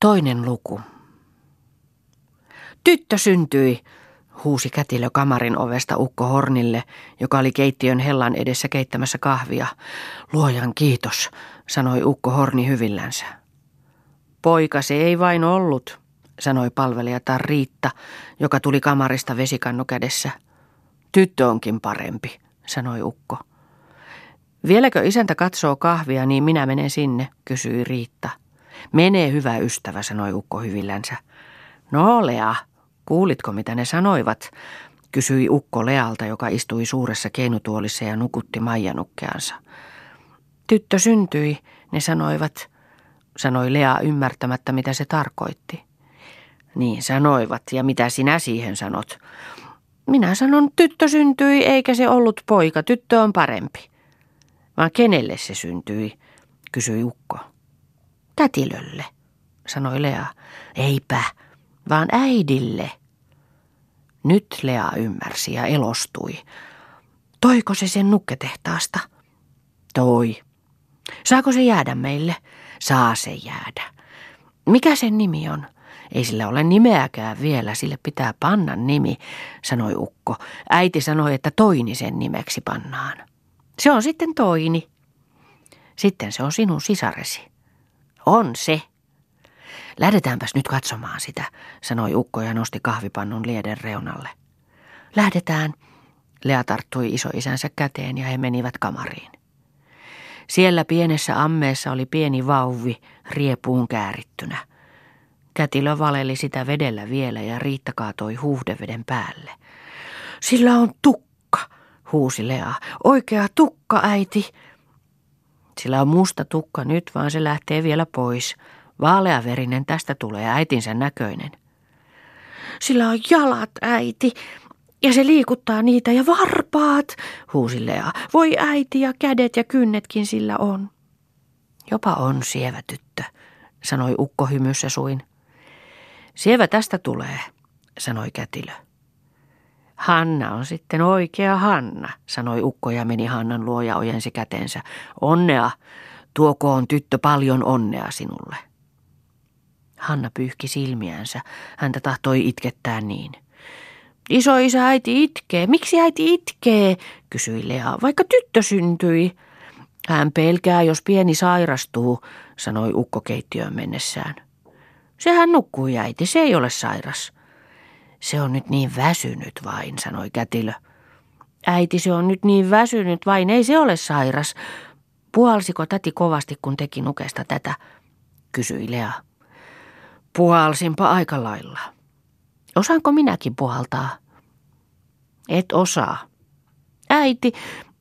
Toinen luku. Tyttö syntyi, huusi kätilö kamarin ovesta Ukko Hornille, joka oli keittiön hellan edessä keittämässä kahvia. Luojan kiitos, sanoi Ukko Horni hyvillänsä. Poika se ei vain ollut, sanoi palvelijatar Riitta, joka tuli kamarista vesikannu kädessä. Tyttö onkin parempi, sanoi Ukko. Vieläkö isäntä katsoo kahvia, niin minä menen sinne, kysyi Riitta. Mene hyvä ystävä, sanoi Ukko hyvillänsä. No Lea, kuulitko mitä ne sanoivat? kysyi Ukko Lealta, joka istui suuressa keinutuolissa ja nukutti maijanukkeansa. Tyttö syntyi, ne sanoivat, sanoi Lea ymmärtämättä mitä se tarkoitti. Niin sanoivat, ja mitä sinä siihen sanot? Minä sanon, tyttö syntyi, eikä se ollut poika, tyttö on parempi. Vaan kenelle se syntyi, kysyi Ukko. Kätilölle, sanoi Lea. Eipä, vaan äidille. Nyt Lea ymmärsi ja elostui. Toiko se sen nukketehtaasta? Toi. Saako se jäädä meille? Saa se jäädä. Mikä sen nimi on? Ei sillä ole nimeäkään vielä, sille pitää panna nimi, sanoi Ukko. Äiti sanoi, että Toini sen nimeksi pannaan. Se on sitten Toini. Sitten se on sinun sisaresi. On se. Lähdetäänpäs nyt katsomaan sitä, sanoi Ukko ja nosti kahvipannun lieden reunalle. Lähdetään. Lea tarttui isoisänsä käteen ja he menivät kamariin. Siellä pienessä ammeessa oli pieni vauvi riepuun käärittynä. Kätilö valeli sitä vedellä vielä ja Riitta kaatoi huuhdeveden päälle. Sillä on tukka, huusi Lea. Oikea tukka, äiti. Sillä on musta tukka nyt, vaan se lähtee vielä pois. Vaaleaverinen tästä tulee äitinsä näköinen. Sillä on jalat, äiti, ja se liikuttaa niitä ja varpaat, huusi Lea. Voi äiti ja kädet ja kynnetkin sillä on. Jopa on sievä tyttö, sanoi ukko hymyssä suin. Sievä tästä tulee, sanoi kätilö. Hanna on sitten oikea Hanna, sanoi ukko ja meni Hannan luo ja ojensi kätensä. Onnea, tuokoon tyttö paljon onnea sinulle. Hanna pyyhki silmiänsä. Häntä tahtoi itkettää niin. Iso isä äiti itkee. Miksi äiti itkee? kysyi Lea. Vaikka tyttö syntyi. Hän pelkää, jos pieni sairastuu, sanoi ukko keittiöön mennessään. Sehän nukkui äiti, se ei ole sairas. Se on nyt niin väsynyt vain, sanoi kätilö. Äiti, se on nyt niin väsynyt vain, ei se ole sairas. Puhalsiko täti kovasti, kun teki nukesta tätä, kysyi Lea. Puhalsinpa aika lailla. Osaanko minäkin puhaltaa? Et osaa. Äiti,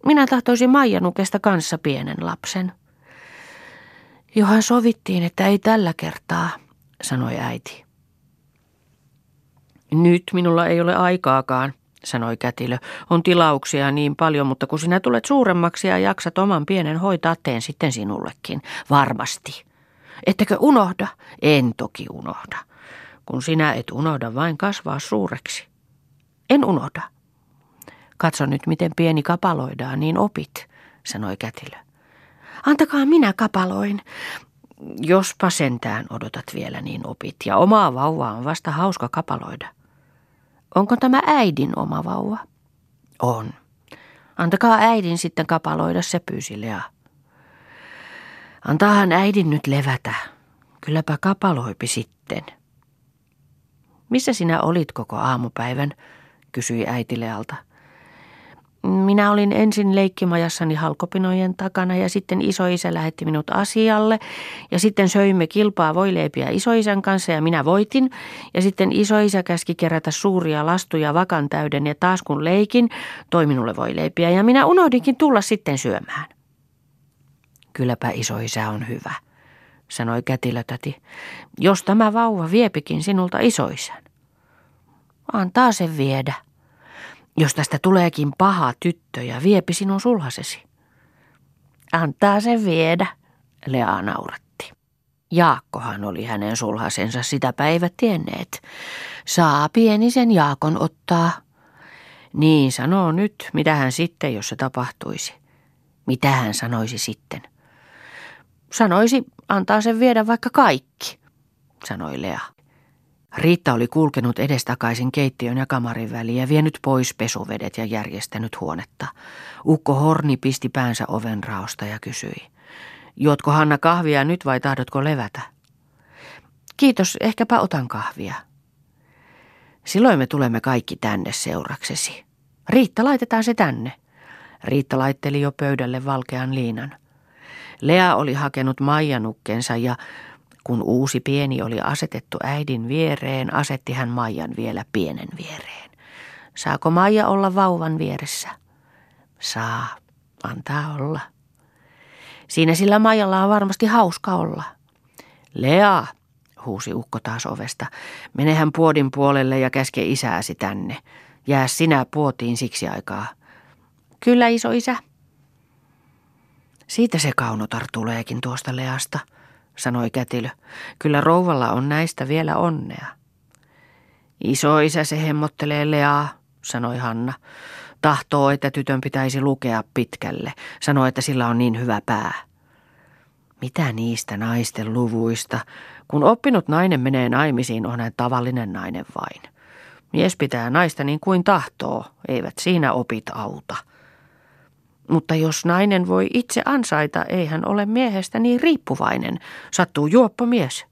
minä tahtoisin Maijanukesta kanssa pienen lapsen. Johan sovittiin, että ei tällä kertaa, sanoi äiti. Nyt minulla ei ole aikaakaan, sanoi kätilö. On tilauksia niin paljon, mutta kun sinä tulet suuremmaksi ja jaksat oman pienen hoitaa, teen sitten sinullekin. Varmasti. Ettekö unohda? En toki unohda. Kun sinä et unohda vain kasvaa suureksi. En unohda. Katso nyt, miten pieni kapaloidaan, niin opit, sanoi kätilö. Antakaa minä kapaloin. Jospa sentään odotat vielä, niin opit. Ja omaa vauvaa on vasta hauska kapaloida. Onko tämä äidin oma vauva? On. Antakaa äidin sitten kapaloida, se pyysi Lea. Antaahan äidin nyt levätä. Kylläpä kapaloipi sitten. Missä sinä olit koko aamupäivän, kysyi äiti Lealta. Minä olin ensin leikkimajassani halkopinojen takana ja sitten isoisä lähetti minut asialle ja sitten söimme kilpaa voileipiä isoisän kanssa ja minä voitin ja sitten isoisä käski kerätä suuria lastuja vakan täyden ja taas kun leikin toi minulle voileipiä ja minä unohdinkin tulla sitten syömään. Kylläpä isoisä on hyvä, sanoi kätilötäti, jos tämä vauva viepikin sinulta isoisän. Antaa sen viedä. Jos tästä tuleekin paha tyttö ja viepi sinun sulhasesi. Antaa sen viedä, Lea nauratti. Jaakkohan oli hänen sulhasensa sitä päivät tienneet. Saa pienisen Jaakon ottaa. Niin sanoo nyt, mitä hän sitten, jos se tapahtuisi. Mitä hän sanoisi sitten? Sanoisi, antaa sen viedä vaikka kaikki. sanoi Lea. Riitta oli kulkenut edestakaisin keittiön ja kamarin väliin ja vienyt pois pesuvedet ja järjestänyt huonetta. Ukko Horni pisti päänsä oven raosta ja kysyi. Juotko Hanna kahvia nyt vai tahdotko levätä? Kiitos, ehkäpä otan kahvia. Silloin me tulemme kaikki tänne seuraksesi. Riitta, laitetaan se tänne. Riitta laitteli jo pöydälle valkean liinan. Lea oli hakenut Maijanukkensa ja kun uusi pieni oli asetettu äidin viereen, asetti hän Maijan vielä pienen viereen. Saako Maija olla vauvan vieressä? Saa, antaa olla. Siinä sillä Maijalla on varmasti hauska olla. Lea, huusi ukko taas ovesta, mene hän puodin puolelle ja käske isääsi tänne. Jää sinä puotiin siksi aikaa. Kyllä, iso isä. Siitä se kaunotar tuleekin tuosta Leasta, sanoi kätilö. Kyllä rouvalla on näistä vielä onnea. Iso isä se hemmottelee Leaa, sanoi Hanna. Tahtoo, että tytön pitäisi lukea pitkälle. Sanoi, että sillä on niin hyvä pää. Mitä niistä naisten luvuista? Kun oppinut nainen menee naimisiin, on hän tavallinen nainen vain. Mies pitää naista niin kuin tahtoo, eivät siinä opit auta. Mutta jos nainen voi itse ansaita, ei hän ole miehestä niin riippuvainen. Sattuu juoppo mies.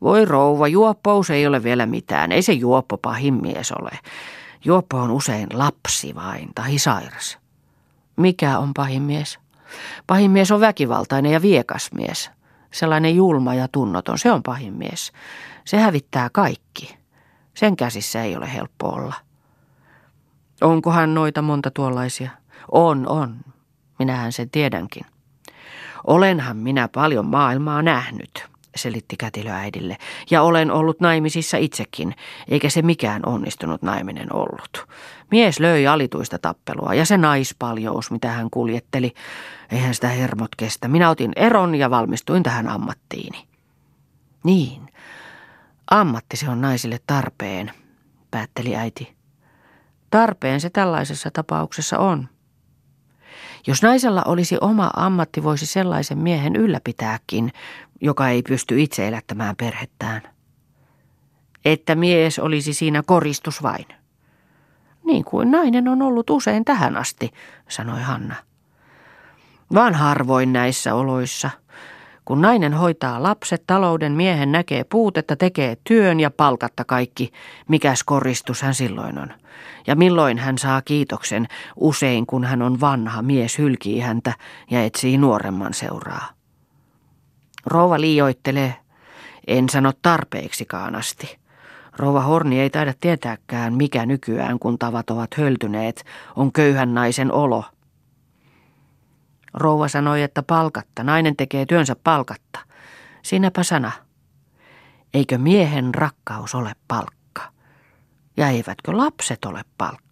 Voi rouva, juoppous ei ole vielä mitään. Ei se juoppo pahin mies ole. Juoppo on usein lapsi vain tai sairas. Mikä on pahin mies? Pahin mies on väkivaltainen ja viekas mies. Sellainen julma ja tunnoton, se on pahin mies. Se hävittää kaikki. Sen käsissä ei ole helppo olla. Onkohan noita monta tuollaisia? On, on. Minähän sen tiedänkin. Olenhan minä paljon maailmaa nähnyt, selitti kätilöäidille, ja olen ollut naimisissa itsekin, eikä se mikään onnistunut naiminen ollut. Mies löi alituista tappelua, ja se naispaljous, mitä hän kuljetteli, eihän sitä hermot kestä. Minä otin eron ja valmistuin tähän ammattiini. Niin, ammatti se on naisille tarpeen, päätteli äiti. Tarpeen se tällaisessa tapauksessa on. Jos naisella olisi oma ammatti, voisi sellaisen miehen ylläpitääkin, joka ei pysty itse elättämään perhettään. Että mies olisi siinä koristus vain. Niin kuin nainen on ollut usein tähän asti, sanoi Hanna. Vaan harvoin näissä oloissa – kun nainen hoitaa lapset, talouden miehen näkee puutetta, tekee työn ja palkatta kaikki, mikäs koristus hän silloin on. Ja milloin hän saa kiitoksen, usein kun hän on vanha, mies hylkii häntä ja etsii nuoremman seuraa. Rouva liioittelee, en sano tarpeeksikaan asti. Rouva Horni ei taida tietääkään, mikä nykyään, kun tavat ovat höltyneet, on köyhän naisen olo – Rouva sanoi, että palkatta. Nainen tekee työnsä palkatta. Siinäpä sana. Eikö miehen rakkaus ole palkka? Ja eivätkö lapset ole palkka?